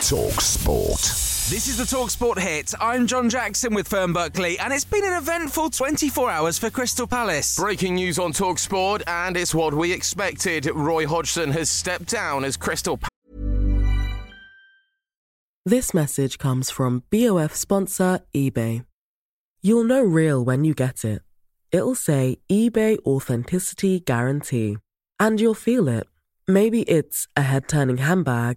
Talk Sport. This is the Talksport hit. I'm John Jackson with Fern Buckley, and it's been an eventful 24 hours for Crystal Palace. Breaking news on Talksport, and it's what we expected. Roy Hodgson has stepped down as Crystal Palace. This message comes from BOF sponsor eBay. You'll know real when you get it. It'll say eBay Authenticity Guarantee. And you'll feel it. Maybe it's a head turning handbag,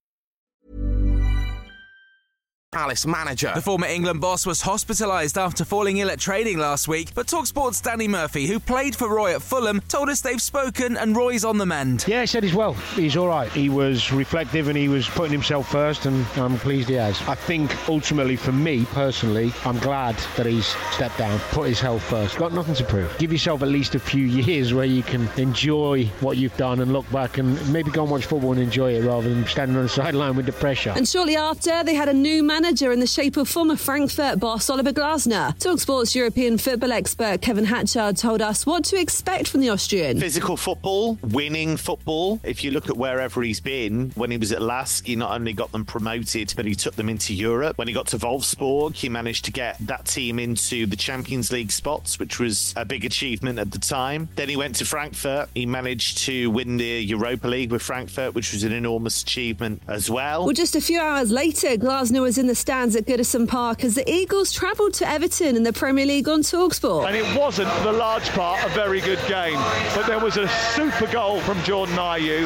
Palace manager. The former England boss was hospitalised after falling ill at training last week, but Talksport's Danny Murphy, who played for Roy at Fulham, told us they've spoken and Roy's on the mend. Yeah, he said he's well. He's all right. He was reflective and he was putting himself first, and I'm pleased he has. I think ultimately, for me personally, I'm glad that he's stepped down, put his health first. Got nothing to prove. Give yourself at least a few years where you can enjoy what you've done and look back and maybe go and watch football and enjoy it rather than standing on the sideline with the pressure. And shortly after, they had a new manager in the shape of former Frankfurt boss Oliver Glasner. Talksport's European football expert Kevin Hatchard told us what to expect from the Austrian. Physical football, winning football. If you look at wherever he's been, when he was at Lask, he not only got them promoted, but he took them into Europe. When he got to Wolfsburg, he managed to get that team into the Champions League spots, which was a big achievement at the time. Then he went to Frankfurt. He managed to win the Europa League with Frankfurt, which was an enormous achievement as well. Well, just a few hours later, Glasner was in the stands at Goodison Park as the Eagles travelled to Everton in the Premier League on Talksport. And it wasn't, for the large part, a very good game. But there was a super goal from Jordan Ayew,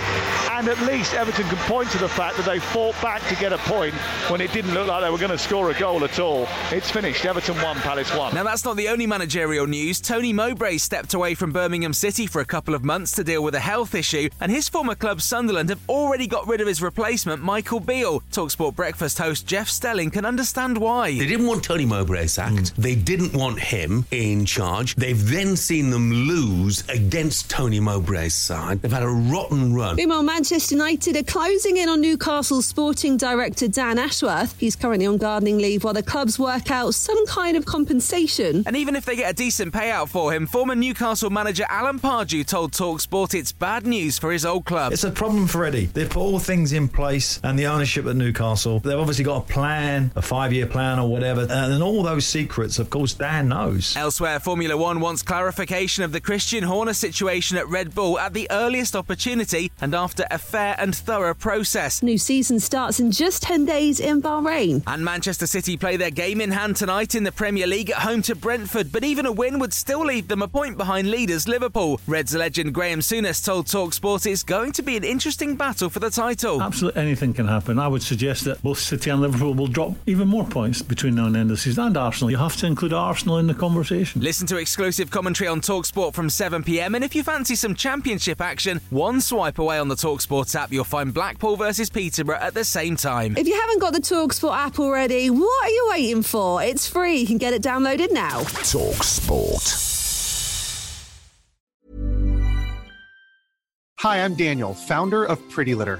and at least Everton can point to the fact that they fought back to get a point when it didn't look like they were going to score a goal at all. It's finished. Everton won, Palace won. Now, that's not the only managerial news. Tony Mowbray stepped away from Birmingham City for a couple of months to deal with a health issue, and his former club Sunderland have already got rid of his replacement, Michael Beale. Talksport breakfast host Jeff Stelling can understand why. They didn't want Tony Mowbray sacked. Hmm. They didn't want him in charge. They've then seen them lose against Tony Mowbray's side. They've had a rotten run. Meanwhile, Manchester United are closing in on Newcastle's sporting director Dan Ashworth. He's currently on gardening leave while the clubs work out some kind of compensation. And even if they get a decent payout for him, former Newcastle manager Alan Pardew told Talksport it's bad news for his old club. It's a problem for Eddie. They've put all things in place and the ownership at Newcastle. They've obviously got a plan, a five year plan or whatever. And all those secrets, of course, Dan knows. Elsewhere, Formula One wants clarification of the Christian Horner situation at Red Bull at the earliest opportunity and after a fair and thorough process. New season starts in just 10 days in Bahrain. And Manchester City play their game in hand tonight in the Premier League at home to Brentford, but even a win would still leave them a point behind leaders Liverpool. Reds legend Graeme Souness told Talksport it's going to be an interesting battle for the title. Absolutely anything can happen. I would suggest that both City and Liverpool will drop even more points between now and the end of the season. And Arsenal. You have to include Arsenal in the conversation. Listen to exclusive commentary on Talksport from 7pm, and if you fancy some championship action, one swipe away on the Talksport app, you'll find Blackpool versus Peterborough at the same time. If you haven't got the Talksport app already, what are you waiting for? It's free. You can get it downloaded now. Talk Sport. Hi, I'm Daniel, founder of Pretty Litter.